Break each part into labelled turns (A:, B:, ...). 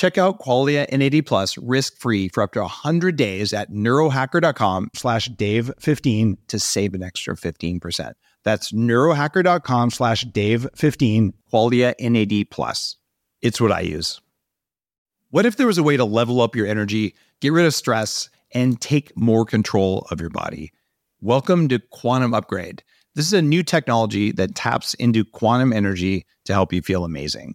A: Check out Qualia NAD plus risk-free for up to 100 days at neurohacker.com slash dave15 to save an extra 15%. That's neurohacker.com slash dave15, Qualia NAD plus. It's what I use. What if there was a way to level up your energy, get rid of stress, and take more control of your body? Welcome to Quantum Upgrade. This is a new technology that taps into quantum energy to help you feel amazing.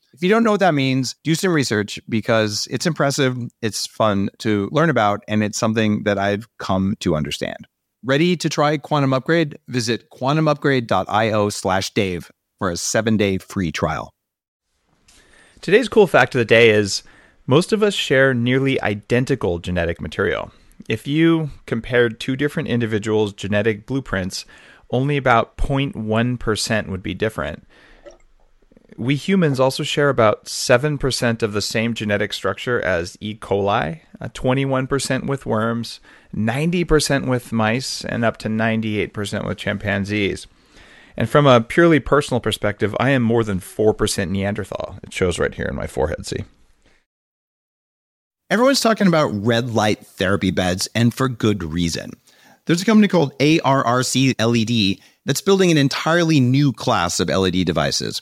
A: If you don't know what that means, do some research because it's impressive, it's fun to learn about, and it's something that I've come to understand. Ready to try Quantum Upgrade? Visit quantumupgrade.io slash Dave for a seven day free trial.
B: Today's cool fact of the day is most of us share nearly identical genetic material. If you compared two different individuals' genetic blueprints, only about 0.1% would be different. We humans also share about 7% of the same genetic structure as E. coli, uh, 21% with worms, 90% with mice, and up to 98% with chimpanzees. And from a purely personal perspective, I am more than 4% Neanderthal. It shows right here in my forehead, see?
A: Everyone's talking about red light therapy beds, and for good reason. There's a company called ARRC LED that's building an entirely new class of LED devices.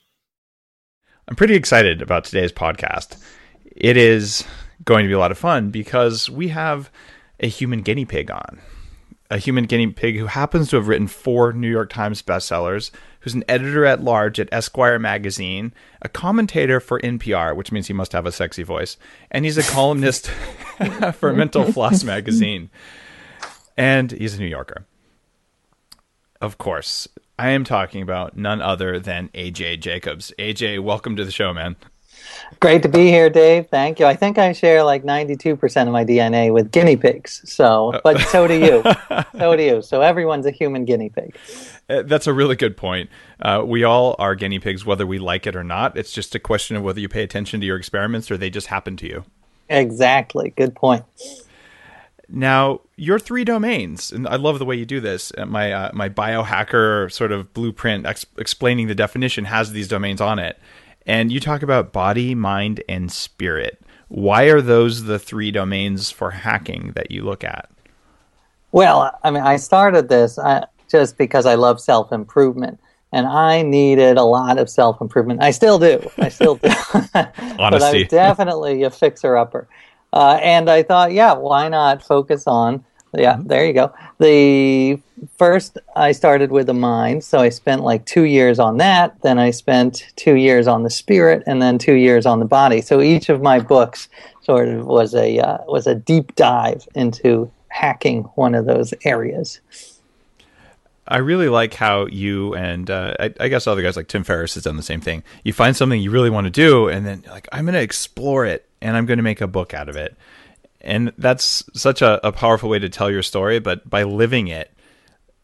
B: I'm pretty excited about today's podcast. It is going to be a lot of fun because we have a human guinea pig on. A human guinea pig who happens to have written four New York Times bestsellers, who's an editor at large at Esquire magazine, a commentator for NPR, which means he must have a sexy voice, and he's a columnist for Mental Floss magazine. And he's a New Yorker. Of course, I am talking about none other than AJ Jacobs. AJ, welcome to the show, man.
C: Great to be here, Dave. Thank you. I think I share like 92% of my DNA with guinea pigs. So, but so do you. so do you. So everyone's a human guinea pig.
B: Uh, that's a really good point. Uh, we all are guinea pigs, whether we like it or not. It's just a question of whether you pay attention to your experiments or they just happen to you.
C: Exactly. Good point.
B: Now, your three domains, and I love the way you do this. Uh, my uh, my biohacker sort of blueprint ex- explaining the definition has these domains on it. And you talk about body, mind, and spirit. Why are those the three domains for hacking that you look at?
C: Well, I mean, I started this uh, just because I love self improvement. And I needed a lot of self improvement. I still do. I still do. but I'm definitely a fixer upper. Uh, and I thought, yeah, why not focus on yeah, there you go. The first I started with the mind, so I spent like two years on that. Then I spent two years on the spirit, and then two years on the body. So each of my books sort of was a uh, was a deep dive into hacking one of those areas.
B: I really like how you and uh, I, I, guess other guys like Tim Ferriss has done the same thing. You find something you really want to do, and then like I'm going to explore it, and I'm going to make a book out of it. And that's such a, a powerful way to tell your story. But by living it,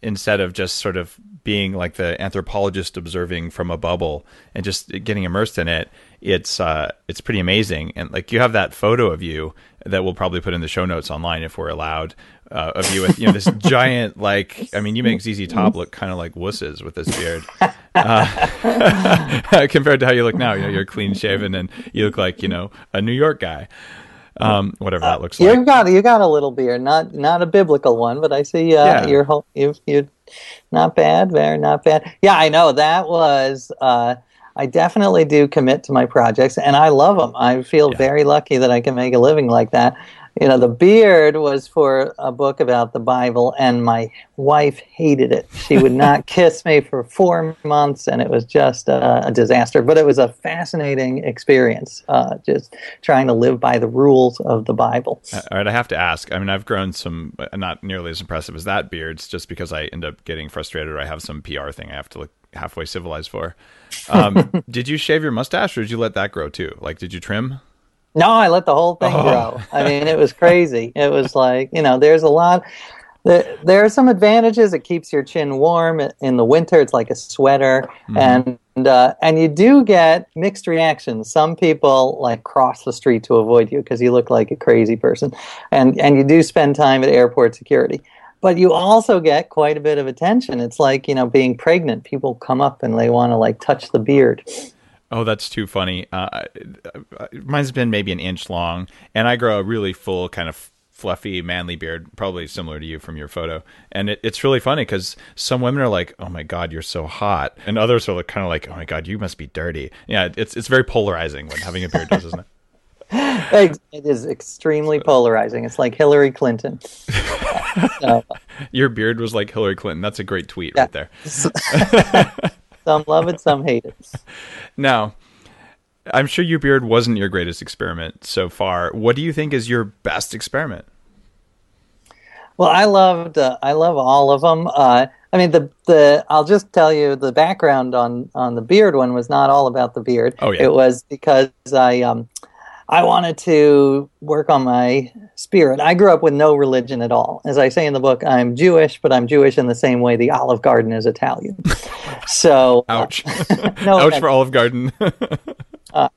B: instead of just sort of being like the anthropologist observing from a bubble and just getting immersed in it, it's uh, it's pretty amazing. And like you have that photo of you that we'll probably put in the show notes online if we're allowed uh, of you with you know this giant like I mean you make ZZ Top look kind of like wusses with this beard uh, compared to how you look now. You know you're clean shaven and you look like you know a New York guy. Um, whatever that looks
C: like. You got you got a little beard, not not a biblical one, but I see uh, yeah. you're you you not bad, very not bad. Yeah, I know that was. Uh, I definitely do commit to my projects, and I love them. I feel yeah. very lucky that I can make a living like that. You know, the beard was for a book about the Bible, and my wife hated it. She would not kiss me for four months, and it was just a, a disaster. But it was a fascinating experience, uh, just trying to live by the rules of the Bible.
B: All right, I have to ask. I mean, I've grown some, not nearly as impressive as that beards, just because I end up getting frustrated. Or I have some PR thing I have to look halfway civilized for. Um, did you shave your mustache, or did you let that grow too? Like, did you trim?
C: No, I let the whole thing oh. grow. I mean, it was crazy. It was like you know, there's a lot. There, there are some advantages. It keeps your chin warm in the winter. It's like a sweater, mm-hmm. and uh, and you do get mixed reactions. Some people like cross the street to avoid you because you look like a crazy person, and and you do spend time at airport security but you also get quite a bit of attention. It's like, you know, being pregnant. People come up and they want to like touch the beard.
B: Oh, that's too funny. Uh, mine's been maybe an inch long, and I grow a really full, kind of fluffy, manly beard, probably similar to you from your photo. And it, it's really funny because some women are like, "Oh my god, you're so hot," and others are kind of like, "Oh my god, you must be dirty." Yeah, it's it's very polarizing when having a beard does, isn't it?
C: it is extremely polarizing. It's like Hillary Clinton.
B: so, Your beard was like Hillary Clinton. That's a great tweet yeah. right there.
C: some love it, some hate it.
B: Now, I'm sure your beard wasn't your greatest experiment so far. What do you think is your best experiment?
C: Well, I loved uh, I love all of them. Uh, I mean, the the I'll just tell you the background on on the beard one was not all about the beard.
B: Oh yeah,
C: it was because I um I wanted to work on my spirit. I grew up with no religion at all. As I say in the book, I'm Jewish, but I'm Jewish in the same way the Olive Garden is Italian. So,
B: uh, ouch. Uh, no ouch for Olive Garden.
C: uh,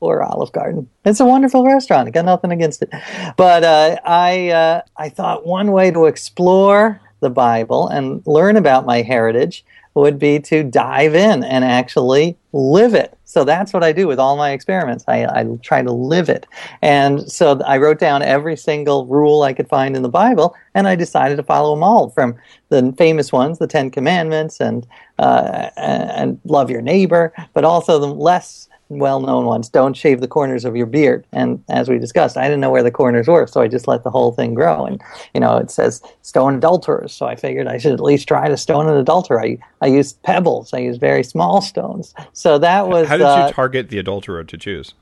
C: poor Olive Garden. It's a wonderful restaurant. I got nothing against it. But uh, I, uh, I thought one way to explore the Bible and learn about my heritage would be to dive in and actually live it. So that's what I do with all my experiments. I, I, try to live it. And so I wrote down every single rule I could find in the Bible, and I decided to follow them all from the famous ones, the Ten Commandments, and uh, and love your neighbor, but also the less well-known ones. Don't shave the corners of your beard. And as we discussed, I didn't know where the corners were, so I just let the whole thing grow. And you know, it says stone adulterers, so I figured I should at least try to stone an adulterer. I I used pebbles. I used very small stones. So that was.
B: How did uh, you target the adulterer to choose?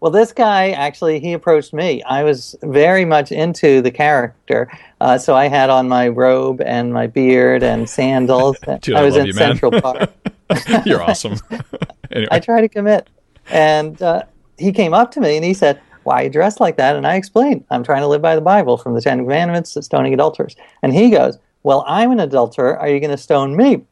C: Well, this guy actually he approached me. I was very much into the character, uh, so I had on my robe and my beard and sandals.
B: Dude, I, I
C: was
B: in
C: you, Central Park.
B: You're awesome.
C: anyway. I try to commit. And uh, he came up to me and he said, Why are you dressed like that? And I explained, I'm trying to live by the Bible from the Ten Commandments to stoning adulterers. And he goes, Well, I'm an adulterer. Are you going to stone me?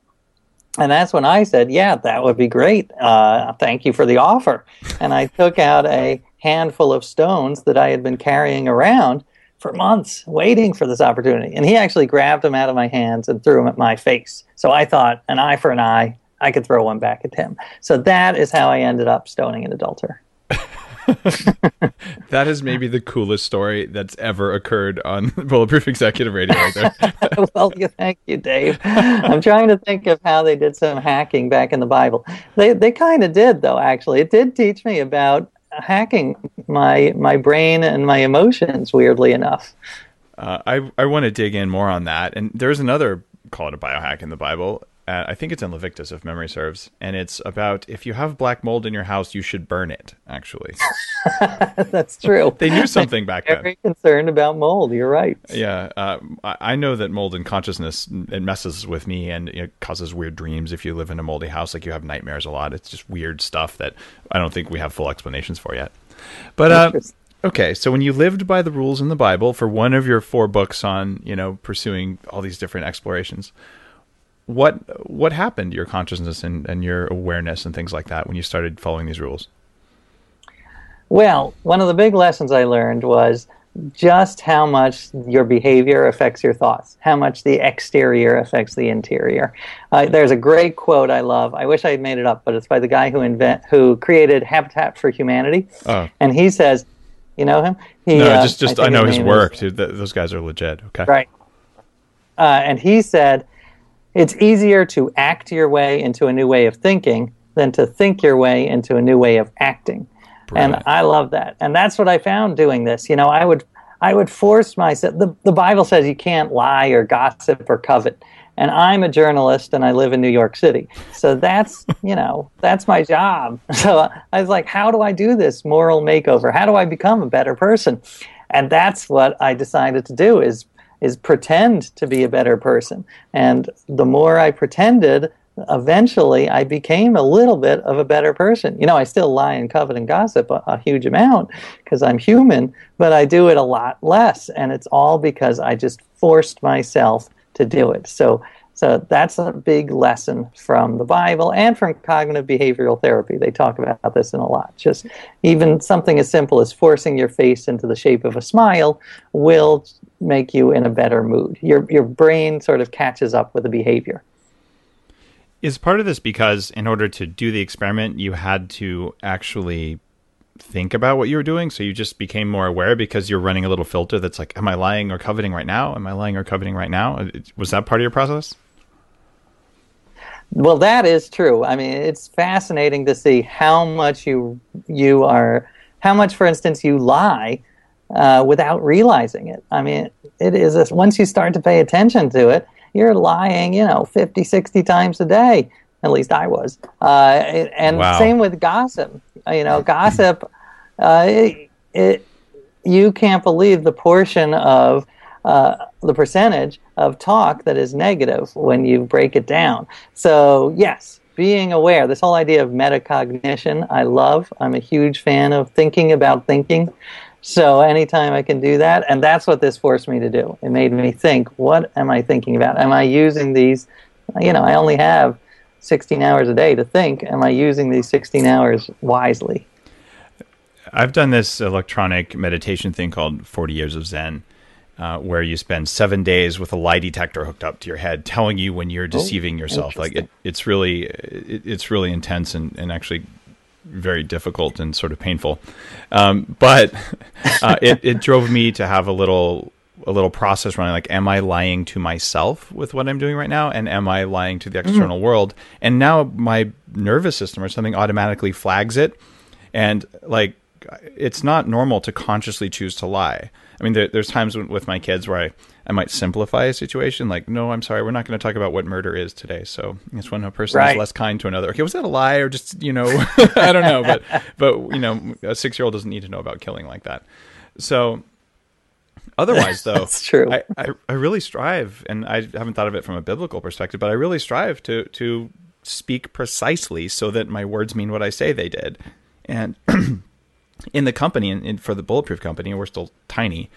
C: And that's when I said, Yeah, that would be great. Uh, thank you for the offer. And I took out a handful of stones that I had been carrying around for months, waiting for this opportunity. And he actually grabbed them out of my hands and threw them at my face. So I thought, an eye for an eye, I could throw one back at him. So that is how I ended up stoning an adulterer.
B: that is maybe the coolest story that's ever occurred on Bulletproof Executive Radio right
C: well, thank you, Dave. I'm trying to think of how they did some hacking back in the Bible. They they kind of did though actually. It did teach me about hacking my my brain and my emotions weirdly enough.
B: Uh, I I want to dig in more on that. And there's another call it a biohack in the Bible uh, I think it's in Leviticus, if memory serves, and it's about if you have black mold in your house, you should burn it. Actually,
C: that's true.
B: they knew something back
C: then. Very concerned about mold. You're right.
B: Yeah, uh, I know that mold in consciousness it messes with me and it causes weird dreams. If you live in a moldy house, like you have nightmares a lot. It's just weird stuff that I don't think we have full explanations for yet. But uh, okay, so when you lived by the rules in the Bible for one of your four books on you know pursuing all these different explorations what what happened to your consciousness and, and your awareness and things like that when you started following these rules?
C: Well, one of the big lessons I learned was just how much your behavior affects your thoughts, how much the exterior affects the interior. Uh, there's a great quote I love. I wish I had made it up, but it's by the guy who invent who created Habitat for Humanity, oh. and he says, "You know him?
B: He, no, just just I, I know his, work. Is, those guys are legit. Okay,
C: right." Uh, and he said it's easier to act your way into a new way of thinking than to think your way into a new way of acting. Brilliant. And I love that. And that's what I found doing this. You know, I would I would force myself the, the Bible says you can't lie or gossip or covet. And I'm a journalist and I live in New York City. So that's, you know, that's my job. So I was like, how do I do this moral makeover? How do I become a better person? And that's what I decided to do is is pretend to be a better person. And the more I pretended, eventually I became a little bit of a better person. You know, I still lie and covet and gossip a, a huge amount because I'm human, but I do it a lot less. And it's all because I just forced myself to do it. So so that's a big lesson from the Bible and from cognitive behavioral therapy. They talk about this in a lot. Just even something as simple as forcing your face into the shape of a smile will make you in a better mood. Your your brain sort of catches up with the behavior.
B: Is part of this because in order to do the experiment you had to actually think about what you were doing so you just became more aware because you're running a little filter that's like am i lying or coveting right now am i lying or coveting right now uh, was that part of your process
C: well, that is true. I mean, it's fascinating to see how much you you are, how much, for instance, you lie uh, without realizing it. I mean, it is a, once you start to pay attention to it, you're lying, you know, 50, 60 times a day. At least I was. Uh, and wow. same with gossip. You know, gossip. Uh, it, it, you can't believe the portion of uh, the percentage of talk that is negative when you break it down. So, yes, being aware, this whole idea of metacognition, I love. I'm a huge fan of thinking about thinking. So, anytime I can do that, and that's what this forced me to do. It made me think, what am I thinking about? Am I using these? You know, I only have 16 hours a day to think. Am I using these 16 hours wisely?
B: I've done this electronic meditation thing called 40 Years of Zen uh, where you spend seven days with a lie detector hooked up to your head, telling you when you're oh, deceiving oh, yourself. Like it, it's really, it, it's really intense and, and actually very difficult and sort of painful. Um, but uh, it, it drove me to have a little a little process running like am i lying to myself with what i'm doing right now and am i lying to the mm. external mm. world and now my nervous system or something automatically flags it and like it's not normal to consciously choose to lie I mean, there, there's times with my kids where I, I might simplify a situation, like, no, I'm sorry, we're not going to talk about what murder is today. So it's when a person right. is less kind to another. Okay, was that a lie or just you know, I don't know, but but you know, a six year old doesn't need to know about killing like that. So otherwise, though,
C: that's true.
B: I, I, I really strive, and I haven't thought of it from a biblical perspective, but I really strive to to speak precisely so that my words mean what I say they did, and. in the company and, for the bulletproof company we're still tiny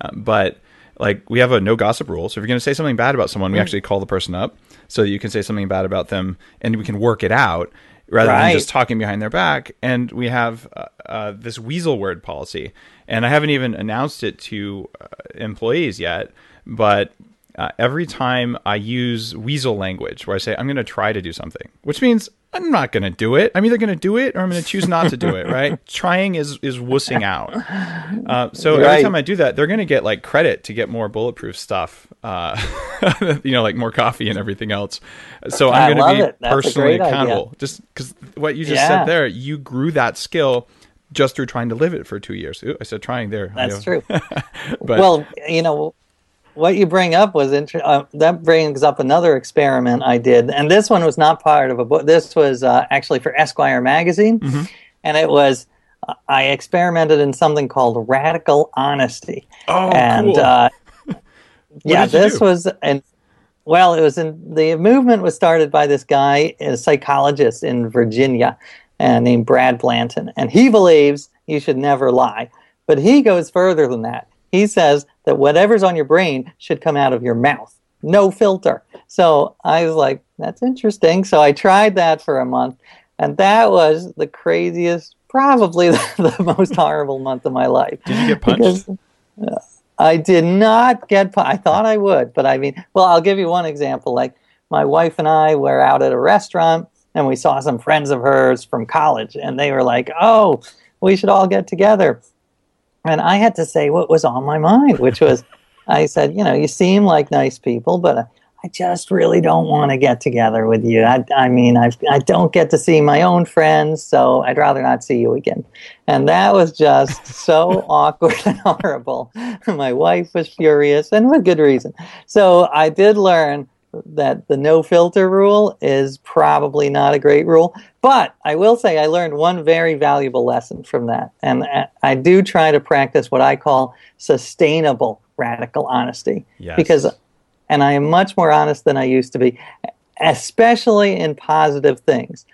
B: uh, but like we have a no gossip rule. So if you're going to say something bad about someone we actually call the person up. So that you can say something bad about them and we can work it out rather right. than just talking behind their back. And we have uh, uh, this weasel word policy. And i haven't even announced it to uh, employees yet but uh, every time I use weasel language where I say I'm going to try to do something, which means I'm not going to do it. I'm either going to do it or I'm going to choose not to do it. Right? Trying is is wussing out. Uh, so right. every time I do that, they're going to get like credit to get more bulletproof stuff. Uh, you know, like more coffee and everything else. So I'm going to be personally accountable. Idea. Just because what you just yeah. said there, you grew that skill just through trying to live it for two years. Ooh, I said trying there.
C: That's true. but, well, you know what you bring up was interesting. Uh, that brings up another experiment I did, and this one was not part of a book. This was uh, actually for Esquire magazine, mm-hmm. and it was I experimented in something called radical honesty.
B: Oh,
C: and
B: cool. uh,
C: yeah, this was and well, it was in the movement was started by this guy, a psychologist in Virginia, uh, named Brad Blanton, and he believes you should never lie. But he goes further than that. He says that whatever's on your brain should come out of your mouth, no filter. So I was like, that's interesting. So I tried that for a month, and that was the craziest probably the, the most horrible month of my life.
B: Did you get punched? Because, uh,
C: I did not get punched. I thought I would, but I mean, well, I'll give you one example. Like my wife and I were out at a restaurant and we saw some friends of hers from college and they were like, "Oh, we should all get together." And I had to say what was on my mind, which was I said, "You know, you seem like nice people, but uh, I just really don't want to get together with you. I, I mean, I, I don't get to see my own friends, so I'd rather not see you again. And that was just so awkward and horrible. my wife was furious, and with good reason. So I did learn that the no filter rule is probably not a great rule. But I will say I learned one very valuable lesson from that. And I do try to practice what I call sustainable radical honesty.
B: Yes.
C: Because and I am much more honest than I used to be, especially in positive things.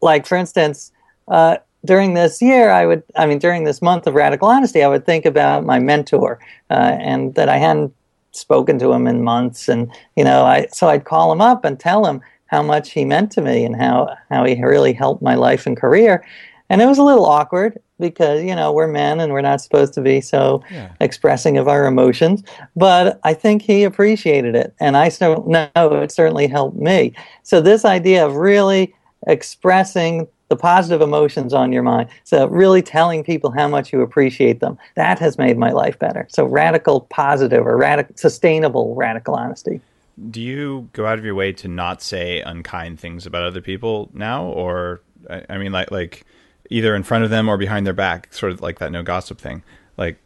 C: Like, for instance, uh, during this year, I would, I mean, during this month of radical honesty, I would think about my mentor uh, and that I hadn't spoken to him in months. And, you know, I, so I'd call him up and tell him how much he meant to me and how, how he really helped my life and career. And it was a little awkward because you know we're men and we're not supposed to be so yeah. expressing of our emotions but i think he appreciated it and i don't know it certainly helped me so this idea of really expressing the positive emotions on your mind so really telling people how much you appreciate them that has made my life better so radical positive or radical sustainable radical honesty
B: do you go out of your way to not say unkind things about other people now or i mean like like either in front of them or behind their back, sort of like that no gossip thing. Like,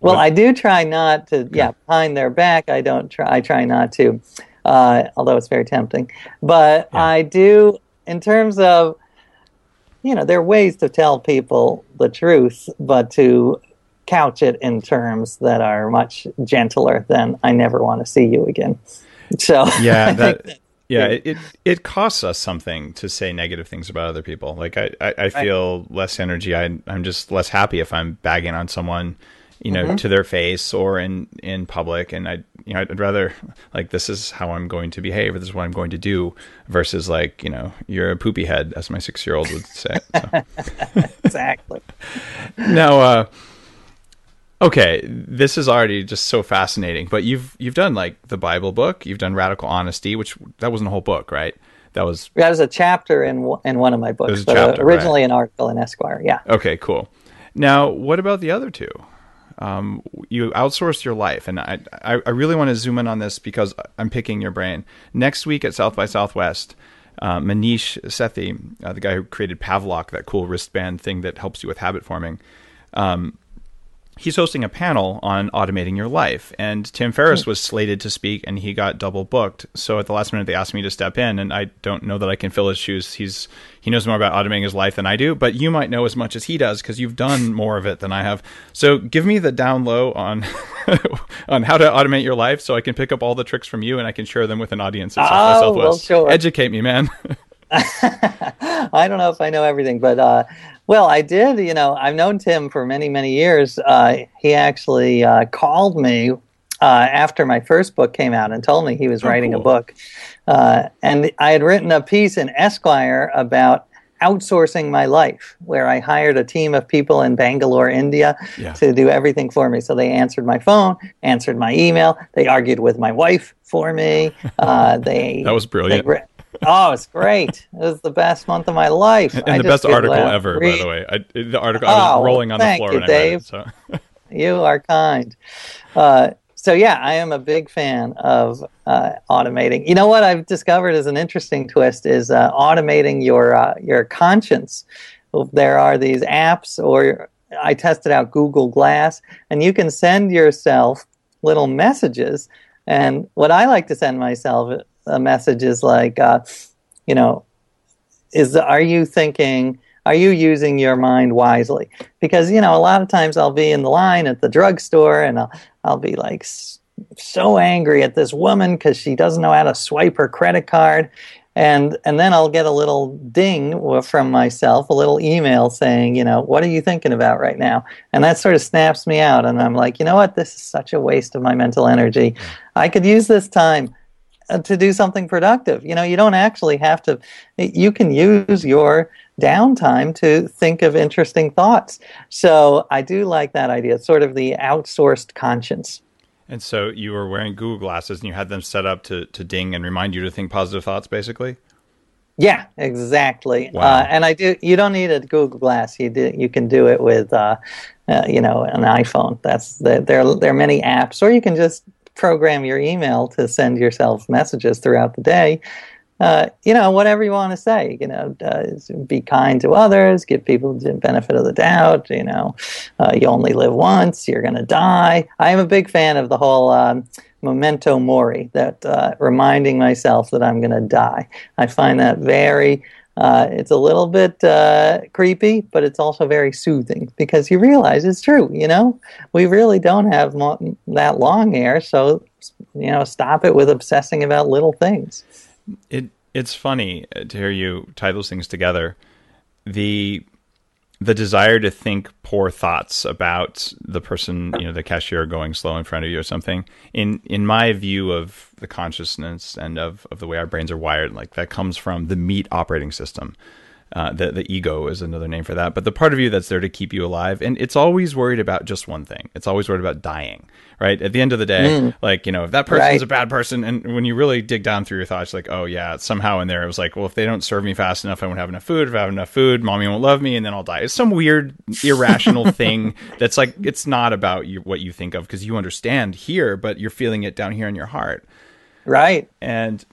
C: well, I do try not to. Yeah, behind their back, I don't try. I try not to, uh, although it's very tempting. But yeah. I do, in terms of, you know, there are ways to tell people the truth, but to couch it in terms that are much gentler than "I never want to see you again." So
B: yeah, that yeah, it, it, it costs us something to say negative things about other people. Like I, I, I feel less energy. I, I'm just less happy if I'm bagging on someone, you know, mm-hmm. to their face or in in public. And I, you know, I'd rather like this is how I'm going to behave. Or this is what I'm going to do versus like you know you're a poopy head, as my six year old would say. So.
C: exactly.
B: now. uh okay, this is already just so fascinating. But you've you've done like the Bible book, you've done Radical Honesty, which that wasn't a whole book, right? That was
C: that was a chapter in in one of my books, but uh, chapter, originally right. an article in Esquire. Yeah.
B: Okay, cool. Now, what about the other two? Um, you outsource your life, and I, I, really want to zoom in on this because I'm picking your brain. Next week at South by Southwest, uh, Maneesh Sethi, uh, the guy who created Pavlok, that cool wristband thing that helps you with habit forming, um, he's hosting a panel on automating your life. And Tim Ferriss hmm. was slated to speak, and he got double booked. So at the last minute, they asked me to step in, and I don't know that I can fill his shoes. He's he knows more about automating his life than I do, but you might know as much as he does because you've done more of it than I have. So give me the down low on on how to automate your life, so I can pick up all the tricks from you, and I can share them with an audience at oh, Southwest. Well, sure. Educate me, man.
C: I don't know if I know everything, but uh, well, I did. You know, I've known Tim for many, many years. Uh, he actually uh, called me uh, after my first book came out and told me he was oh, writing cool. a book. Uh, and I had written a piece in Esquire about outsourcing my life, where I hired a team of people in Bangalore, India, yeah. to do everything for me. So they answered my phone, answered my email, they argued with my wife for me. Uh, they
B: that was brilliant. They,
C: oh, it's great! It was the best month of my life.
B: And I the best article ever, read. by the way. I, the article I was oh, rolling on the floor you, when Dave. I read it. So.
C: you are kind. Uh, so yeah, I am a big fan of uh, automating. You know what I've discovered is an interesting twist is uh, automating your uh, your conscience. There are these apps, or I tested out Google Glass, and you can send yourself little messages. And what I like to send myself a message is like, uh, you know, is are you thinking? Are you using your mind wisely? Because you know, a lot of times I'll be in the line at the drugstore and I'll I'll be like so angry at this woman because she doesn't know how to swipe her credit card, and and then I'll get a little ding from myself, a little email saying, you know, what are you thinking about right now? And that sort of snaps me out, and I'm like, you know what, this is such a waste of my mental energy. I could use this time uh, to do something productive. You know, you don't actually have to. You can use your downtime to think of interesting thoughts. So I do like that idea, sort of the outsourced conscience.
B: And so you were wearing Google glasses and you had them set up to, to ding and remind you to think positive thoughts, basically.
C: Yeah, exactly.
B: Wow.
C: Uh, and I do. You don't need a Google Glass. You do. You can do it with, uh, uh, you know, an iPhone. That's the, there. There are many apps, or you can just program your email to send yourself messages throughout the day uh, you know, whatever you want to say, you know, uh, be kind to others, give people the benefit of the doubt, you know, uh, you only live once, you're going to die. I am a big fan of the whole um, memento mori, that uh, reminding myself that I'm going to die. I find that very, uh, it's a little bit uh, creepy, but it's also very soothing because you realize it's true, you know, we really don't have mo- that long here, so, you know, stop it with obsessing about little things.
B: It it's funny to hear you tie those things together. The the desire to think poor thoughts about the person, you know, the cashier going slow in front of you or something. In in my view of the consciousness and of, of the way our brains are wired, like that comes from the meat operating system. Uh, the the ego is another name for that, but the part of you that's there to keep you alive, and it's always worried about just one thing. It's always worried about dying, right? At the end of the day, mm. like you know, if that person's right. a bad person, and when you really dig down through your thoughts, like, oh yeah, somehow in there it was like, well, if they don't serve me fast enough, I won't have enough food. If I have enough food, mommy won't love me, and then I'll die. It's some weird irrational thing that's like it's not about you, what you think of because you understand here, but you're feeling it down here in your heart,
C: right?
B: And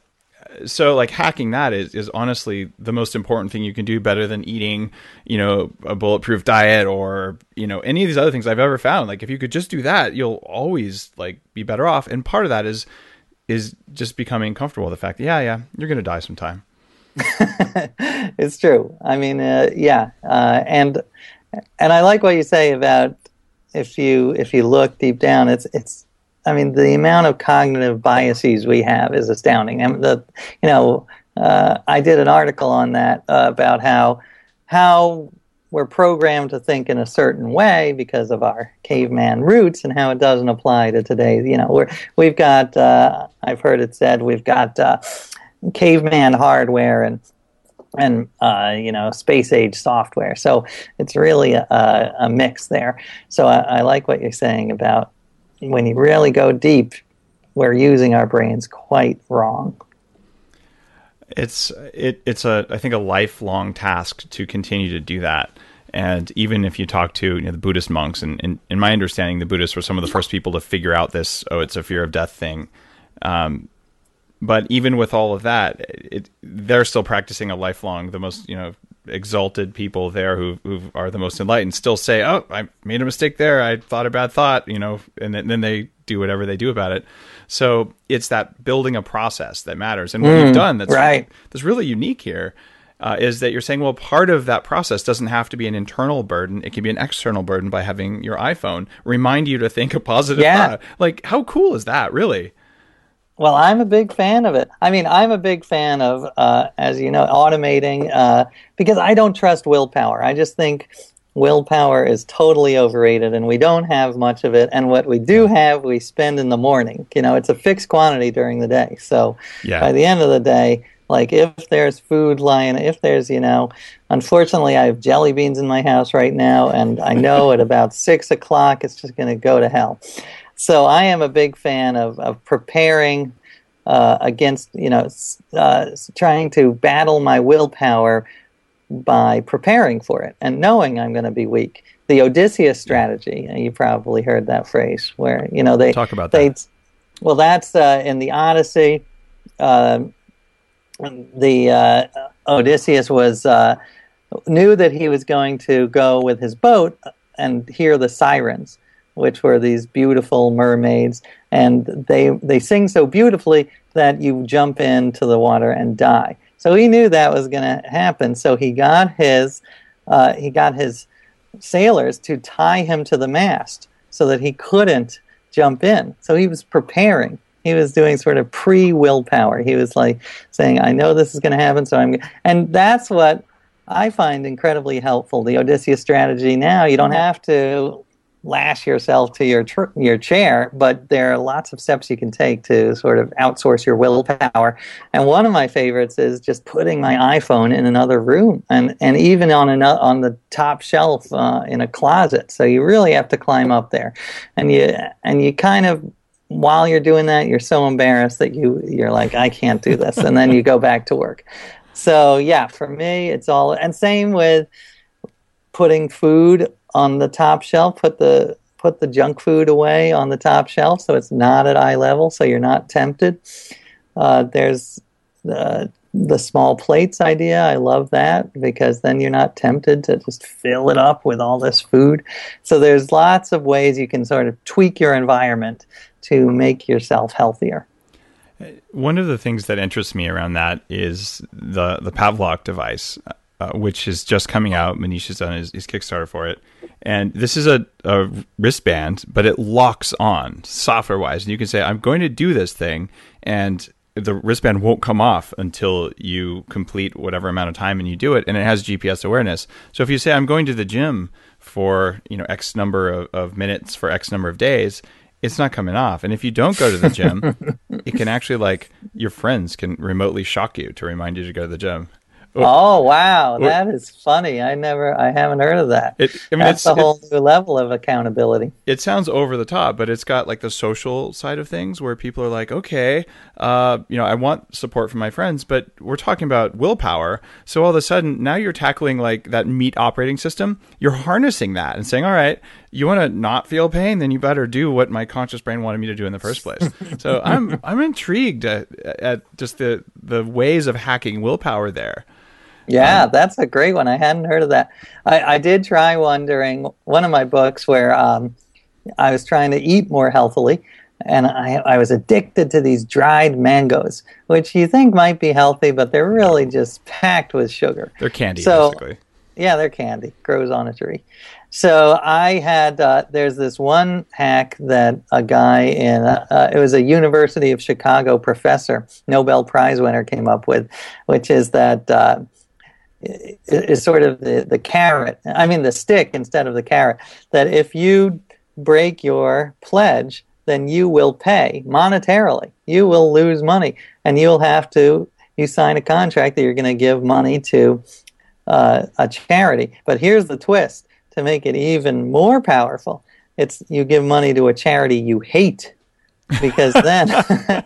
B: so like hacking that is is honestly the most important thing you can do better than eating you know a bulletproof diet or you know any of these other things i've ever found. Like if you could just do that you'll always like be better off. And part of that is is just becoming comfortable with the fact that yeah yeah you're gonna die sometime.
C: It's true. I mean uh, yeah uh, and and i like what you say about if you if you look deep down it's it's I mean, the amount of cognitive biases we have is astounding. And the, you know, uh, I did an article on that uh, about how how we're programmed to think in a certain way because of our caveman roots, and how it doesn't apply to today. You know, we're we've got uh, I've heard it said we've got uh, caveman hardware and and uh, you know space age software. So it's really a, a mix there. So I, I like what you're saying about when you really go deep, we're using our brains quite wrong.
B: It's it it's a I think a lifelong task to continue to do that. And even if you talk to you know, the Buddhist monks, and, and, in my understanding, the Buddhists were some of the first people to figure out this oh, it's a fear of death thing. Um, but even with all of that, it, they're still practicing a lifelong, the most you know exalted people there who who are the most enlightened still say, "Oh, I made a mistake there. I thought a bad thought," you know, and then, then they do whatever they do about it. So it's that building a process that matters. And what mm, you've done that's
C: right.
B: that's really unique here uh, is that you're saying, well, part of that process doesn't have to be an internal burden; it can be an external burden by having your iPhone remind you to think a positive yeah. thought. Like, how cool is that, really?
C: Well, I'm a big fan of it. I mean, I'm a big fan of, uh, as you know, automating uh, because I don't trust willpower. I just think willpower is totally overrated and we don't have much of it. And what we do have, we spend in the morning. You know, it's a fixed quantity during the day. So yeah. by the end of the day, like if there's food lying, if there's, you know, unfortunately, I have jelly beans in my house right now, and I know at about six o'clock it's just going to go to hell. So I am a big fan of, of preparing uh, against, you know, uh, trying to battle my willpower by preparing for it and knowing I'm going to be weak. The Odysseus strategy, you probably heard that phrase, where you know they
B: talk about that.
C: Well, that's uh, in the Odyssey. Uh, the uh, Odysseus was uh, knew that he was going to go with his boat and hear the sirens which were these beautiful mermaids. and they they sing so beautifully that you jump into the water and die. So he knew that was going to happen. So he got his uh, he got his sailors to tie him to the mast so that he couldn't jump in. So he was preparing. He was doing sort of pre willpower. He was like saying, "I know this is going to happen, so I'm." And that's what I find incredibly helpful. The Odysseus strategy. Now you don't have to lash yourself to your tr- your chair, but there are lots of steps you can take to sort of outsource your willpower. And one of my favorites is just putting my iPhone in another room, and and even on an, on the top shelf uh, in a closet. So you really have to climb up there, and you and you kind of while you're doing that, you're so embarrassed that you you're like, I can't do this, and then you go back to work. So yeah, for me, it's all and same with putting food on the top shelf. Put the put the junk food away on the top shelf so it's not at eye level, so you're not tempted. Uh, there's the the small plates idea. I love that because then you're not tempted to just fill it up with all this food. So there's lots of ways you can sort of tweak your environment to make yourself healthier.
B: One of the things that interests me around that is the the Pavlok device, uh, which is just coming out. Maneesh has done his, his Kickstarter for it, and this is a, a wristband, but it locks on software wise, and you can say, "I'm going to do this thing," and the wristband won't come off until you complete whatever amount of time and you do it, and it has GPS awareness. So if you say, "I'm going to the gym for you know X number of, of minutes for X number of days," it's not coming off. And if you don't go to the gym, it can actually like your friends can remotely shock you to remind you to go to the gym.
C: Oh, wow, that is funny. I never, I haven't heard of that. It, I mean, That's a whole new level of accountability.
B: It sounds over the top, but it's got like the social side of things where people are like, okay, uh, you know, I want support from my friends, but we're talking about willpower. So all of a sudden, now you're tackling like that meat operating system. You're harnessing that and saying, all right, you want to not feel pain, then you better do what my conscious brain wanted me to do in the first place. so I'm I'm intrigued at, at just the the ways of hacking willpower there.
C: Yeah, um, that's a great one. I hadn't heard of that. I, I did try one during one of my books where um, I was trying to eat more healthily, and I, I was addicted to these dried mangoes, which you think might be healthy, but they're really just packed with sugar.
B: They're candy, so, basically.
C: Yeah, they're candy. Grows on a tree. So I had uh, there's this one hack that a guy in uh, uh, it was a University of Chicago professor, Nobel Prize winner, came up with, which is that uh, is sort of the, the carrot, I mean the stick instead of the carrot, that if you break your pledge, then you will pay monetarily. You will lose money, and you'll have to, you sign a contract that you're going to give money to uh, a charity. But here's the twist to make it even more powerful it's you give money to a charity you hate because then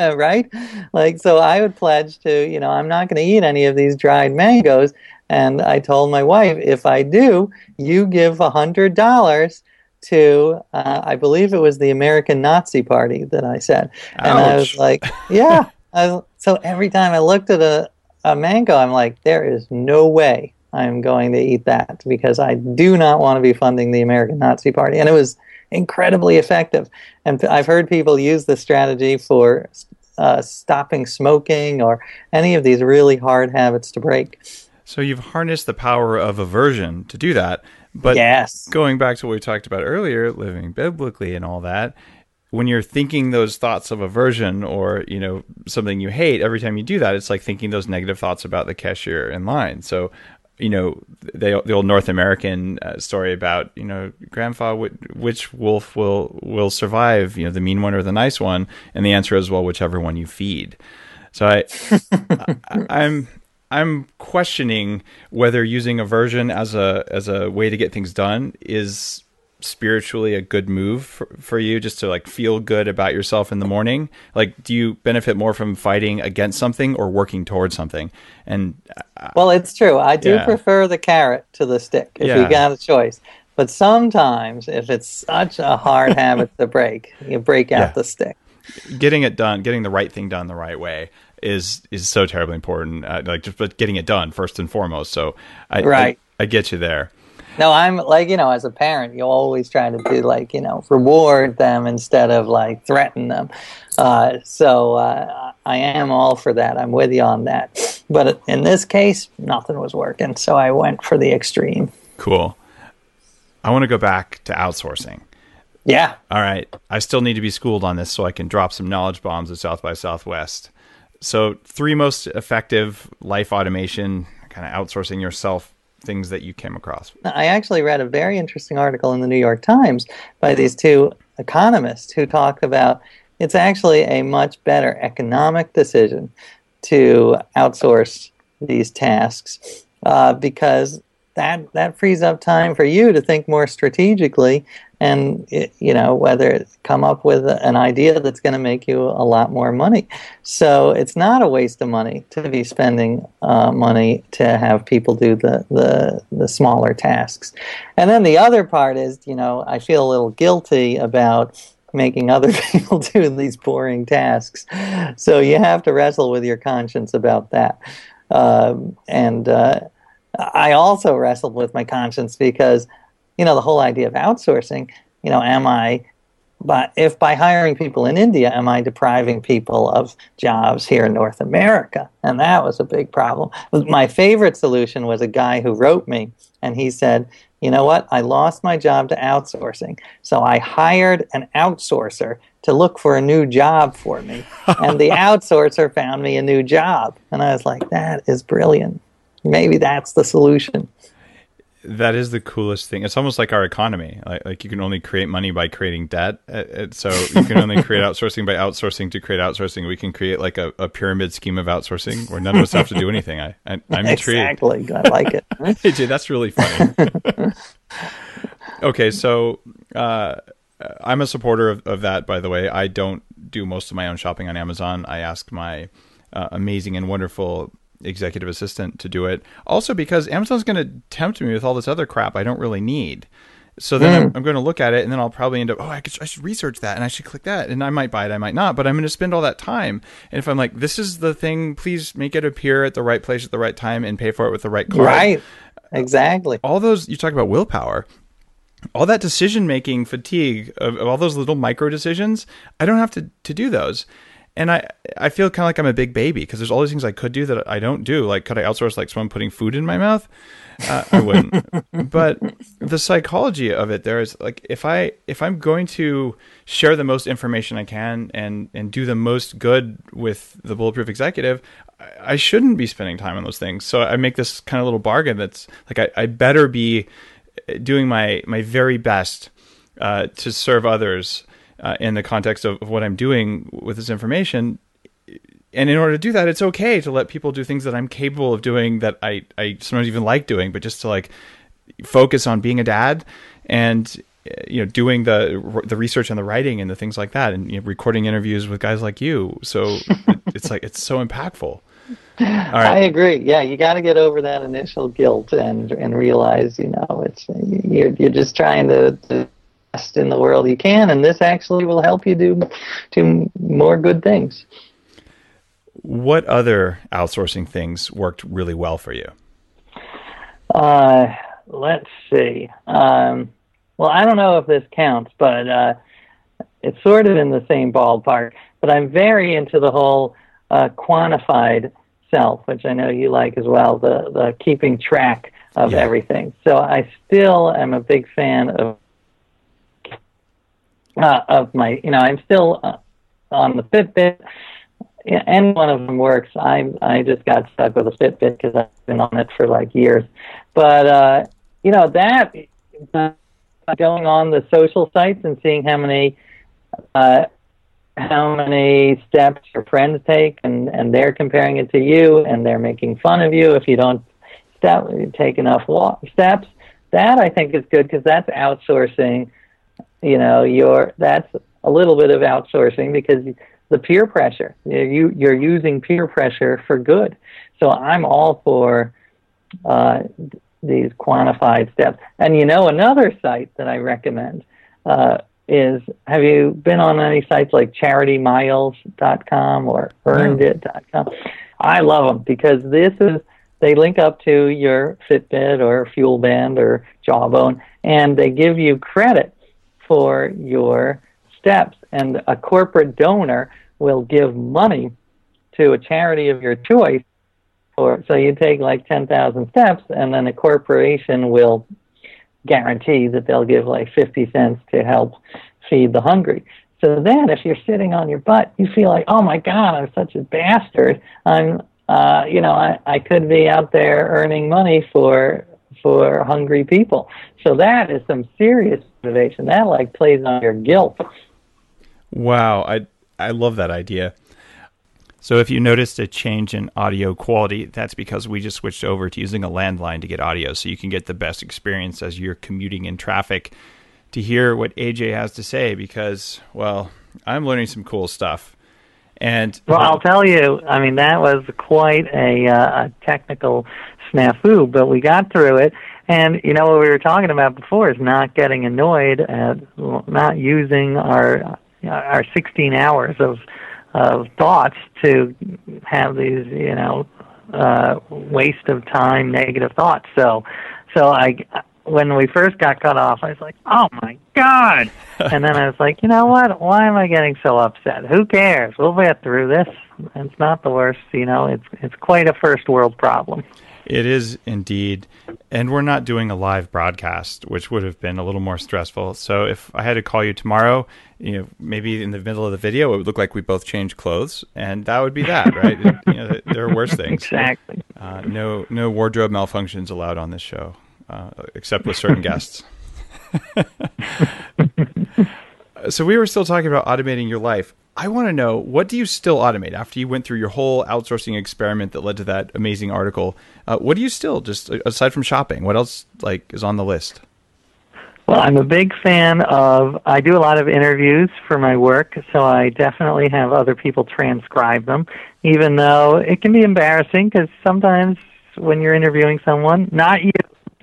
C: right? Like so i would pledge to you know i'm not going to eat any of these dried mangoes. And i told my wife if i do you give a hundred dollars to uh, i believe it was the american nazi party that i said. Ouch. and i was like yeah. Was, so every time i looked at a, a mango i'm like there is no way i'm going to eat that because i do not want to be funding the american nazi party. And it was incredibly effective. And I've heard people use this strategy for uh, stopping smoking or any of these really hard habits to break.
B: So you've harnessed the power of aversion to do that. But
C: yes.
B: going back to what we talked about earlier, living biblically and all that, when you're thinking those thoughts of aversion or you know something you hate every time you do that it's like thinking those negative thoughts about the cashier in line so you know the, the old North American uh, story about you know grandpa which wolf will will survive you know the mean one or the nice one? And the answer is well whichever one you feed. So I, I I'm I'm questioning whether using aversion as a as a way to get things done is spiritually a good move for, for you just to like feel good about yourself in the morning? Like do you benefit more from fighting against something or working towards something? And
C: uh, well it's true. I do yeah. prefer the carrot to the stick if yeah. you got a choice. But sometimes if it's such a hard habit to break you break out yeah. the stick.
B: Getting it done getting the right thing done the right way is is so terribly important uh, like just but getting it done first and foremost. So i
C: right.
B: I, I get you there
C: no, I'm like you know, as a parent, you always try to do like you know, reward them instead of like threaten them. Uh, so uh, I am all for that. I'm with you on that. But in this case, nothing was working, so I went for the extreme.
B: Cool. I want to go back to outsourcing.
C: Yeah.
B: All right. I still need to be schooled on this so I can drop some knowledge bombs at South by Southwest. So, three most effective life automation, kind of outsourcing yourself things that you came across.
C: I actually read a very interesting article in the New York Times by these two economists who talk about it's actually a much better economic decision to outsource these tasks uh, because that that frees up time for you to think more strategically and you know whether come up with an idea that's going to make you a lot more money. So it's not a waste of money to be spending uh, money to have people do the, the the smaller tasks. And then the other part is you know i feel a little guilty about making other people do these boring tasks. So you have to wrestle with your conscience about that. Um, and uh, I also wrestled with my conscience because, you know, the whole idea of outsourcing, you know, am I, but if by hiring people in India, am I depriving people of jobs here in North America? And that was a big problem. My favorite solution was a guy who wrote me and he said, you know what? I lost my job to outsourcing. So I hired an outsourcer to look for a new job for me. and the outsourcer found me a new job. And I was like, that is brilliant maybe that's the solution.
B: That is the coolest thing. It's almost like our economy. Like, like you can only create money by creating debt. Uh, uh, so you can only create outsourcing by outsourcing to create outsourcing. We can create like a, a pyramid scheme of outsourcing where none of us have to do anything. I, I am intrigued.
C: Exactly. I like it.
B: AJ, that's really funny. okay, so uh, I'm a supporter of, of that. By the way, I don't do most of my own shopping on Amazon. I ask my uh, amazing and wonderful executive assistant to do it. Also, because Amazon's going to tempt me with all this other crap I don't really need. So then mm. I'm, I'm, going to look at it, and then I'll probably end up, oh, I, could, I should research that, and I should click that, and I might buy it, I might not, but I'm going to spend all that time. And if I'm like, this is the thing, please make it appear at the right place at the right time, and pay for it with the right card.
C: Right. Exactly.
B: All those you talk about willpower all that decision making fatigue of, of, all those little micro decisions, I don't have to, to do those and I I feel kind of like I'm a big baby because there's all these things I could do that I don't do. Like, could I outsource like someone putting food in my mouth? Uh, I wouldn't. but the psychology of it there is like if I if I'm going to share the most information I can and and do the most good with the bulletproof executive, I, I shouldn't be spending time on those things. So I make this kind of little bargain that's like I, I better be doing my my very best uh, to serve others uh, in the context of, of what I'm doing with this information. And in order to do that, it's okay to let people do things that I'm capable of doing that I, I sometimes even like doing, but just to like focus on being a dad and you know doing the the research and the writing and the things like that and you know, recording interviews with guys like you so it's like it's so impactful
C: I agree. Yeah, you got to get over that initial guilt and and realize, you know, it's you're you're just trying to, to best in the world you can, and this actually will help you do do more good things.
B: What other outsourcing things worked really well for you?
C: Uh, let's see. Um, well, I don't know if this counts, but uh, it's sort of in the same ballpark. But I'm very into the whole uh, quantified self, which I know you like as well. The the keeping track of yeah. everything. So I still am a big fan of uh, of my, you know, I'm still uh, on the Fitbit. Any one of them works. I I just got stuck with a Fitbit because I've been on it for like years. But uh, you know that uh, going on the social sites and seeing how many uh, how many steps your friends take, and and they're comparing it to you, and they're making fun of you if you don't step take enough walk, steps. That I think is good because that's outsourcing you know, you're that's a little bit of outsourcing because the peer pressure. You you're using peer pressure for good. So I'm all for uh, these quantified steps. And you know, another site that I recommend uh, is have you been on any sites like charitymiles.com or earnedit.com? I love them because this is they link up to your Fitbit or FuelBand or Jawbone, and they give you credit for your steps. And a corporate donor will give money to a charity of your choice. For, so you take like 10,000 steps, and then a corporation will guarantee that they'll give like 50 cents to help feed the hungry. So then, if you're sitting on your butt, you feel like, oh my God, I'm such a bastard. I'm, uh, you know, I, I could be out there earning money for for hungry people. So that is some serious motivation. That like plays on your guilt.
B: Wow, I I love that idea. So if you noticed a change in audio quality, that's because we just switched over to using a landline to get audio so you can get the best experience as you're commuting in traffic to hear what AJ has to say because, well, I'm learning some cool stuff. And
C: well, I'll tell you, I mean, that was quite a, uh, a technical snafu, but we got through it. And you know what we were talking about before is not getting annoyed at not using our our 16 hours of of thoughts to have these, you know, uh, waste of time, negative thoughts. So, so I when we first got cut off, I was like, "Oh my god!" and then I was like, "You know what? Why am I getting so upset? Who cares? We'll get through this. It's not the worst. You know, it's it's quite a first world problem."
B: It is indeed. And we're not doing a live broadcast, which would have been a little more stressful. So if I had to call you tomorrow, you know, maybe in the middle of the video, it would look like we both changed clothes, and that would be that, right? you know, there are worse things.
C: Exactly.
B: Uh, no, no wardrobe malfunctions allowed on this show uh, except with certain guests. so we were still talking about automating your life. I want to know what do you still automate after you went through your whole outsourcing experiment that led to that amazing article? Uh, what do you still just aside from shopping? What else like is on the list?
C: Well, I'm a big fan of. I do a lot of interviews for my work, so I definitely have other people transcribe them. Even though it can be embarrassing because sometimes when you're interviewing someone, not you,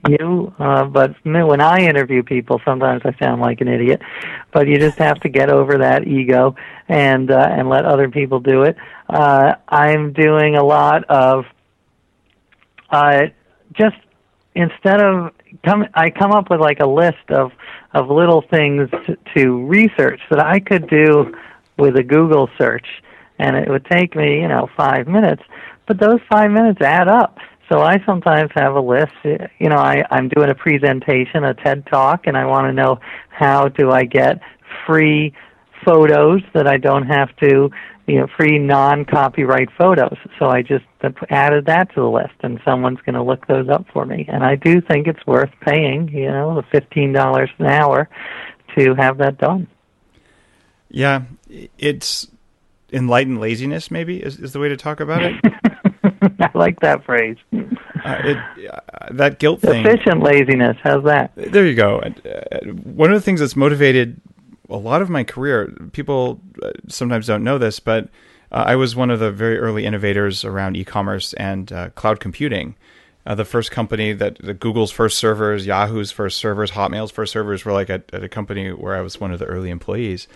C: you, uh, but when I interview people, sometimes I sound like an idiot. But you just have to get over that ego and uh, and let other people do it. Uh, I'm doing a lot of uh, just instead of come, I come up with like a list of of little things to, to research that I could do with a Google search, and it would take me, you know, five minutes. But those five minutes add up so I sometimes have a list. You know, I, I'm doing a presentation, a TED talk, and I want to know how do I get free photos that I don't have to, you know, free non-copyright photos. So I just added that to the list, and someone's going to look those up for me. And I do think it's worth paying, you know, the fifteen dollars an hour to have that done.
B: Yeah, it's enlightened laziness. Maybe is, is the way to talk about it.
C: I like that phrase. Uh,
B: it, uh, that guilt thing.
C: Efficient laziness. How's that?
B: There you go. Uh, one of the things that's motivated a lot of my career, people uh, sometimes don't know this, but uh, I was one of the very early innovators around e-commerce and uh, cloud computing. the first company that, that, Google's first servers, Yahoo's first servers, Hotmail's first servers were like at, at a company where I was one of the early employees.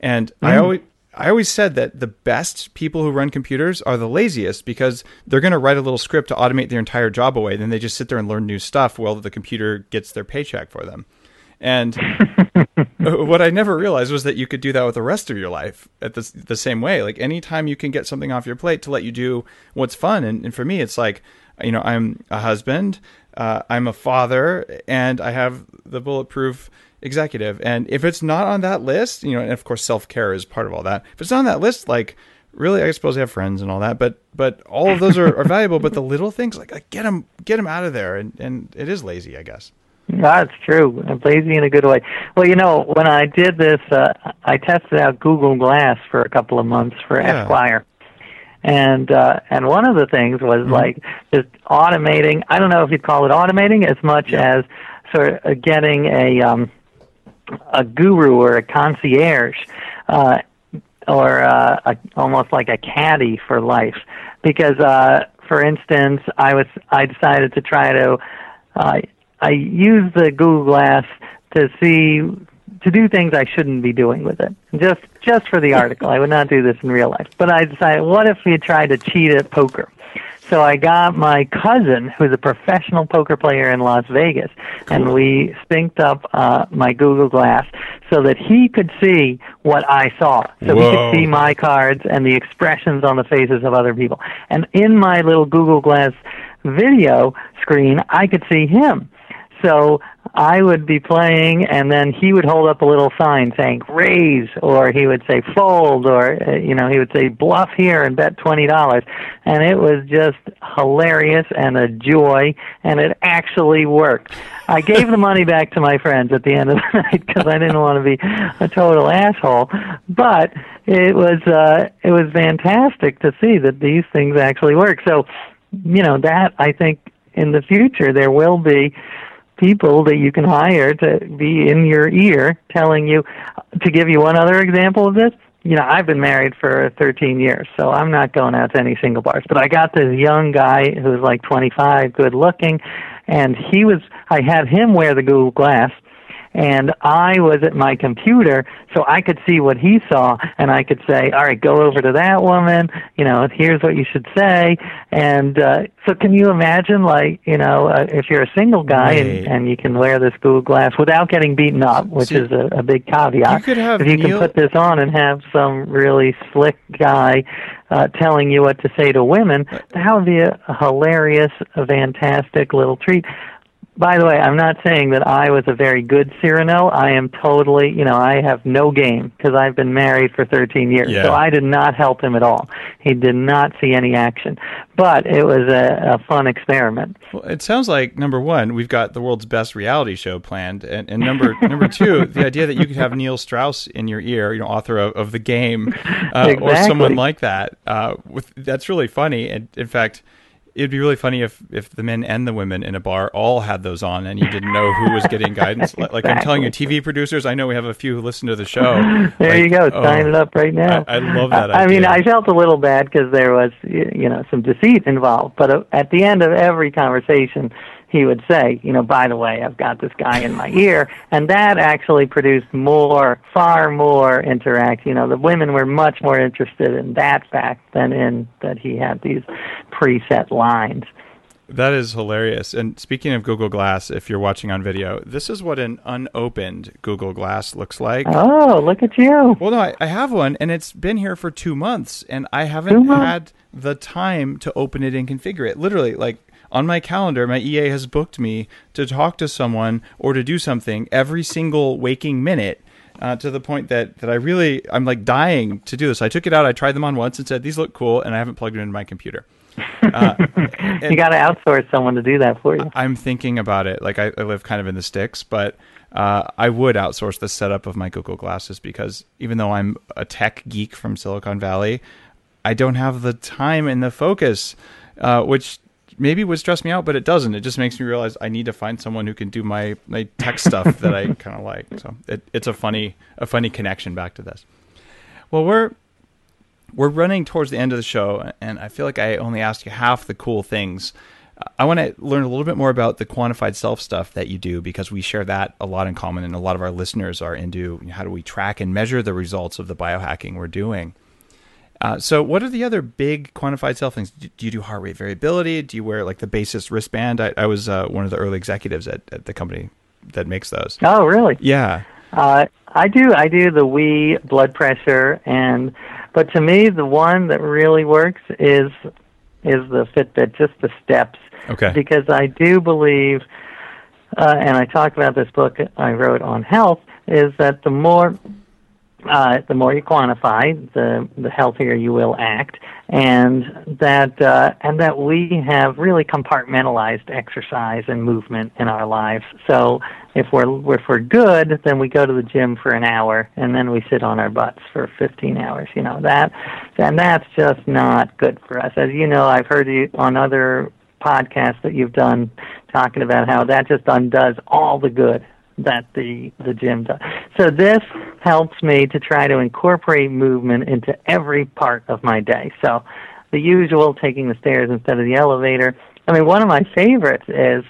B: And mm. I always I always said that the best people who run computers are the laziest because they're going to write a little script to automate their entire job away. Then they just sit there and learn new stuff while the computer gets their paycheck for them. And what I never realized was that you could do that with the rest of your life at the, the same way. Like anytime you can get something off your plate to let you do what's fun. And, and for me, it's like, you know, I'm a husband, uh, I'm a father, and I have the bulletproof executive. And if it's not on that list, you know, and of course self care is part of all that. If it's not on that list, like really, I suppose I have friends and all that, but but all of those are, are valuable. But the little things, like, like get them get them out of there, and and it is lazy, I guess.
C: That's true. Lazy in a good way. Well, you know, when I did this, uh, I tested out Google Glass for a couple of months for yeah. Esquire and uh, and one of the things was mm-hmm. like just automating. I don't know if you'd call it automating as much yeah. as sort of getting a um, a guru or a concierge, uh, or uh, a, almost like a caddy for life. Because, uh, for instance, I was I decided to try to uh, I used the Google Glass to see to do things I shouldn't be doing with it. Just just for the article, I would not do this in real life. But I decided, what if you tried to cheat at poker? So I got my cousin, who's a professional poker player in Las Vegas, cool. and we synced up uh, my Google Glass so that he could see what I saw. So Whoa. he could see my cards and the expressions on the faces of other people. And in my little Google Glass video screen, I could see him. So I would be playing, and then he would hold up a little sign saying "raise," or he would say "fold," or uh, you know, he would say "bluff here and bet twenty dollars," and it was just hilarious and a joy, and it actually worked. I gave the money back to my friends at the end of the night because I didn't want to be a total asshole, but it was uh, it was fantastic to see that these things actually work. So, you know, that I think in the future there will be people that you can hire to be in your ear telling you to give you one other example of this you know i've been married for 13 years so i'm not going out to any single bars. But i got this young guy who's like 25 good looking and he was i had him wear the google glass and I was at my computer, so I could see what he saw, and I could say, "All right, go over to that woman. You know, here's what you should say." And uh, so, can you imagine, like, you know, uh, if you're a single guy and, and you can wear this Google Glass without getting beaten up, which is a, a big caveat.
B: You could have
C: if you
B: Neil...
C: can put this on and have some really slick guy uh, telling you what to say to women, that would be a, a hilarious, a fantastic little treat by the way, I'm not saying that I was a very good Cyrano. I am totally, you know, I have no game because I've been married for 13 years. Yeah. So I did not help him at all. He did not see any action. But it was a, a fun experiment.
B: Well, it sounds like number one, we've got the world's best reality show planned, and, and number number two, the idea that you could have Neil Strauss in your ear, you know, author of, of the game, uh,
C: exactly.
B: or someone like that. Uh, with that's really funny, and in fact it'd be really funny if if the men and the women in a bar all had those on and you didn't know who was getting guidance. exactly. Like I'm telling you, TV producers, I know we have a few who listen to the show.
C: there
B: like,
C: you go, oh, sign it up right now.
B: I, I love that.
C: I,
B: I
C: mean, I felt a little bad because there was you know some deceit involved, but uh, at the end of every conversation he would say, you know, by the way, I've got this guy in my ear, and that actually produced more, far more interact. You know, the women were much more interested in that fact than in that he had these preset lines.
B: That is hilarious. And speaking of Google Glass, if you're watching on video, this is what an unopened Google Glass looks like.
C: Oh, look at you.
B: Well, no, I, I have one, and it's been here for two months, and I haven't had the time to open it and configure it. Literally, like on my calendar, my EA has booked me to talk to someone or to do something every single waking minute. Uh, to the point that, that I really I'm like dying to do this. I took it out, I tried them on once and said these look cool, and I haven't plugged it into my computer.
C: Uh, you got to outsource someone to do that for you.
B: I'm thinking about it. Like I, I live kind of in the sticks, but uh, I would outsource the setup of my Google glasses because even though I'm a tech geek from Silicon Valley, I don't have the time and the focus, uh, which maybe would stress me out, but it doesn't. It just makes me realize I need to find someone who can do my, my tech stuff that I kind of like. So it, it's a funny a funny connection back to this. Well, we're we're running towards the end of the show, and I feel like I only asked you half the cool things. I want to learn a little bit more about the quantified self stuff that you do because we share that a lot in common, and a lot of our listeners are into how do we track and measure the results of the biohacking we're doing. Uh, so, what are the other big quantified self things? Do, do, you do heart rate variability? Do you wear like the Basis wristband? I, I was uh, one of the early executives at, at, the company that makes those.
C: Oh, really?
B: Yeah.
C: Uh, I do. I do the Wii blood pressure, and but to me, the one that really works is is the Fitbit, just the steps.
B: Okay.
C: Because I do believe, uh, and I talk about this book I wrote on health, is that the more uh, the more you quantify, the the healthier you will act, and that uh, and that we have really compartmentalized exercise and movement in our lives. So if we're if we're good, then we go to the gym for an hour, and then we sit on our butts for 15 hours. You know that, and that's just not good for us. As you know, I've heard you on other podcasts that you've done talking about how that just undoes all the good that the the gym does. So this helps me to try to incorporate movement into every part of my day. So the usual taking the stairs instead of the elevator. I mean, one of my favorites is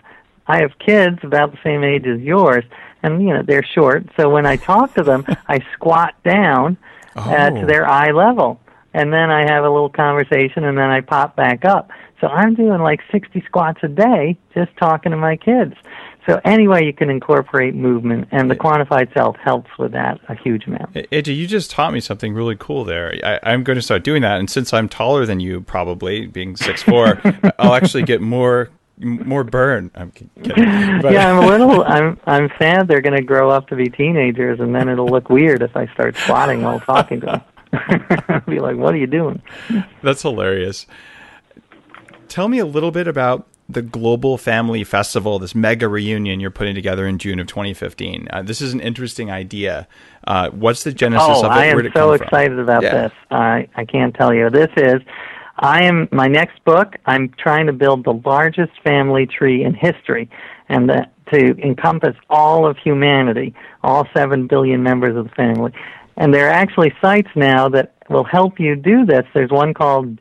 C: I have kids about the same age as yours, and you know they're short. So when I talk to them, I squat down
B: oh.
C: uh, to their eye level. and then I have a little conversation, and then I pop back up. So I'm doing like 60 squats a day just talking to my kids. So any way you can incorporate movement, and the quantified self helps with that a huge amount.
B: AJ, you just taught me something really cool there. I, am going to start doing that, and since I'm taller than you, probably being six four, I'll actually get more more burn. I'm kidding.
C: But, yeah, I'm a little. I'm I'm sad they're going to grow up to be teenagers, and then it'll look weird if I start squatting while talking to them. I'll be like, "What are you doing?"
B: That's hilarious. Tell me a little bit about the Global Family Festival, this mega reunion you're putting together in June of 2015. Uh, this is an interesting idea. Uh, what's the genesis
C: oh,
B: of it?
C: I am so excited about yeah. this. I I can't tell you. This is. I am my next book. I'm trying to build the largest family tree in history, and that to encompass all of humanity, all seven billion members of the family. And there are actually sites now that will help you do this. There's one called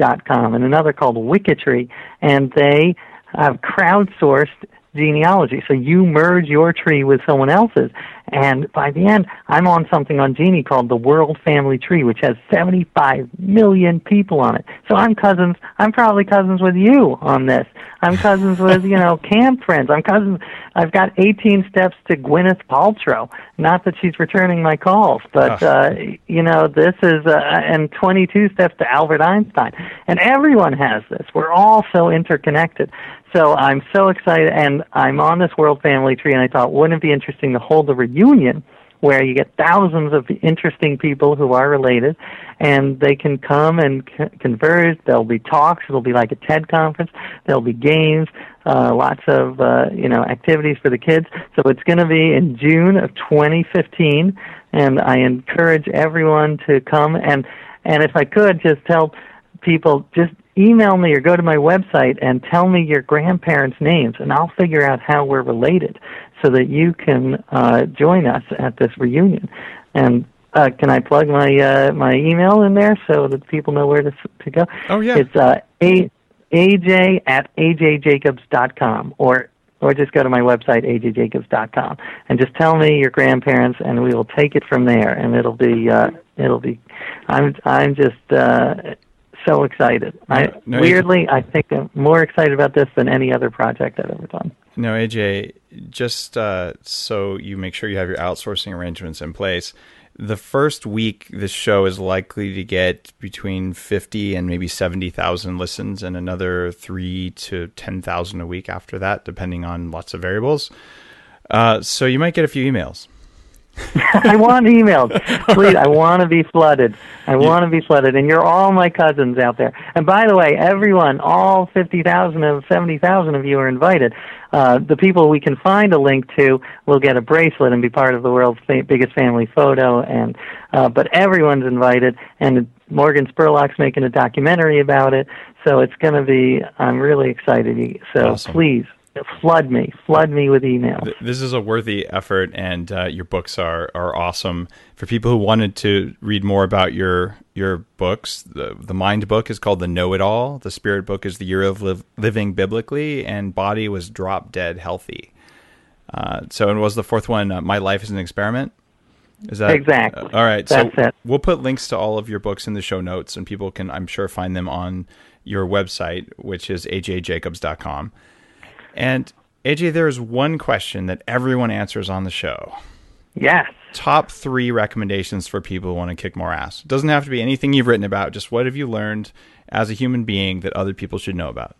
C: Geni.com and another called Wikitree, and they have crowdsourced genealogy. So you merge your tree with someone else's, and by the end, I'm on something on Geni called the World Family Tree, which has 75 million people on it. So I'm cousins. I'm probably cousins with you on this. I'm cousins with you know camp friends. I'm cousins. I've got 18 steps to Gwyneth Paltrow. Not that she's returning my calls, but uh, you know this is uh, and 22 steps to Albert Einstein. And everyone has this. We're all so interconnected. So I'm so excited, and I'm on this World Family Tree, and I thought, wouldn't it be interesting to hold a reunion where you get thousands of interesting people who are related, and they can come and c- converse. There'll be talks. It'll be like a TED conference. There'll be games, uh, lots of uh, you know activities for the kids. So it's going to be in June of 2015, and I encourage everyone to come and and if I could just tell people just email me or go to my website and tell me your grandparents' names, and I'll figure out how we're related so that you can uh, join us at this reunion. And uh, can I plug my uh, my email in there so that people know where to to go?
B: Oh yeah,
C: it's uh, a aj at ajjacobs.com or or just go to my website ajjacobs.com and just tell me your grandparents and we will take it from there and it'll be uh, it'll be I'm I'm just uh, so excited. I no, weirdly, I think I'm more excited about this than any other project I've ever done.
B: No, AJ, just uh, so you make sure you have your outsourcing arrangements in place. The first week, this show is likely to get between fifty and maybe seventy thousand listens, and another three to ten thousand a week after that, depending on lots of variables. Uh, so you might get a few emails.
C: I want emails. Please, I want to be flooded. I want to be flooded. And you're all my cousins out there. And by the way, everyone, all 50,000 of 70,000 of you are invited. Uh, the people we can find a link to will get a bracelet and be part of the world's fa- biggest family photo. And uh, But everyone's invited. And Morgan Spurlock's making a documentary about it. So it's going to be, I'm really excited. So awesome. please flood me, flood me with emails.
B: This is a worthy effort, and uh, your books are are awesome. For people who wanted to read more about your your books, the the Mind book is called the Know It All. The Spirit book is the Year of Liv- Living Biblically, and Body was Drop Dead Healthy. Uh, so, it was the fourth one. Uh, My Life is an Experiment. Is that
C: exactly?
B: all right.
C: That's
B: so
C: it.
B: we'll put links to all of your books in the show notes, and people can, I'm sure, find them on your website, which is ajjacobs.com. And AJ, there is one question that everyone answers on the show.
C: Yes.
B: Top three recommendations for people who want to kick more ass. It doesn't have to be anything you've written about, just what have you learned as a human being that other people should know about?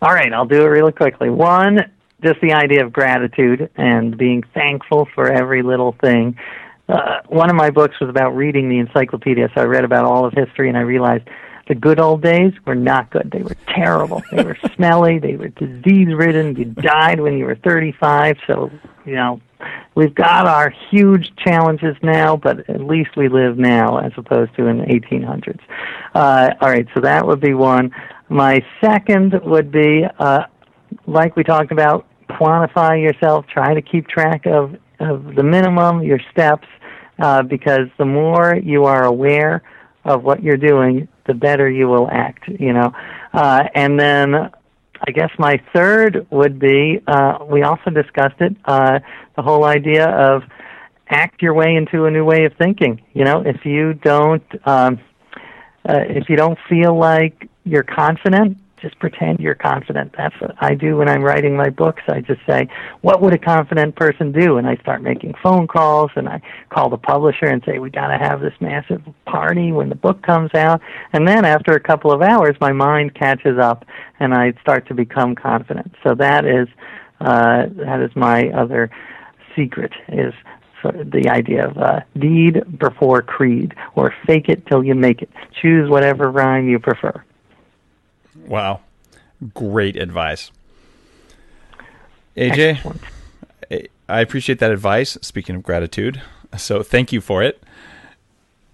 C: All right, I'll do it really quickly. One, just the idea of gratitude and being thankful for every little thing. Uh, one of my books was about reading the encyclopedia, so I read about all of history and I realized the good old days were not good. They were terrible. They were smelly. They were disease ridden. You died when you were 35. So, you know, we've got our huge challenges now, but at least we live now as opposed to in the 1800s. Uh, all right, so that would be one. My second would be, uh, like we talked about, quantify yourself. Try to keep track of, of the minimum, your steps, uh, because the more you are aware of what you're doing, the better you will act, you know. Uh, and then I guess my third would be uh, we also discussed it uh, the whole idea of act your way into a new way of thinking. You know, if you don't, um, uh, if you don't feel like you're confident, just pretend you're confident. That's what I do when I'm writing my books. I just say, what would a confident person do? And I start making phone calls and I call the publisher and say, we got to have this massive party when the book comes out. And then after a couple of hours, my mind catches up and I start to become confident. So that is, uh, that is my other secret is the idea of uh, deed before creed or fake it till you make it. Choose whatever rhyme you prefer.
B: Wow. Great advice. AJ, Excellent. I appreciate that advice. Speaking of gratitude, so thank you for it.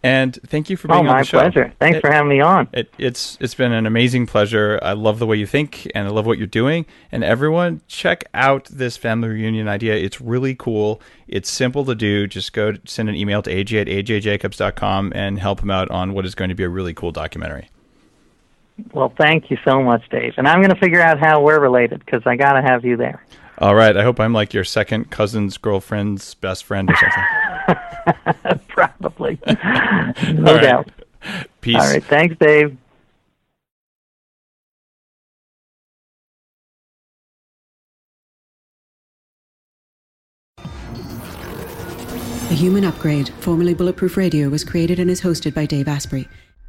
B: And thank you for being
C: oh,
B: on the show.
C: my pleasure. Thanks
B: it,
C: for having me on.
B: It, it's it's been an amazing pleasure. I love the way you think, and I love what you're doing. And everyone, check out this family reunion idea. It's really cool. It's simple to do. Just go send an email to aj at ajjacobs.com and help him out on what is going to be a really cool documentary.
C: Well, thank you so much, Dave. And I'm going to figure out how we're related because I got to have you there.
B: All right. I hope I'm like your second cousin's girlfriend's best friend or something.
C: Probably. no All doubt.
B: Peace.
C: All right. Thanks, Dave.
D: The Human Upgrade, formerly Bulletproof Radio, was created and is hosted by Dave Asprey.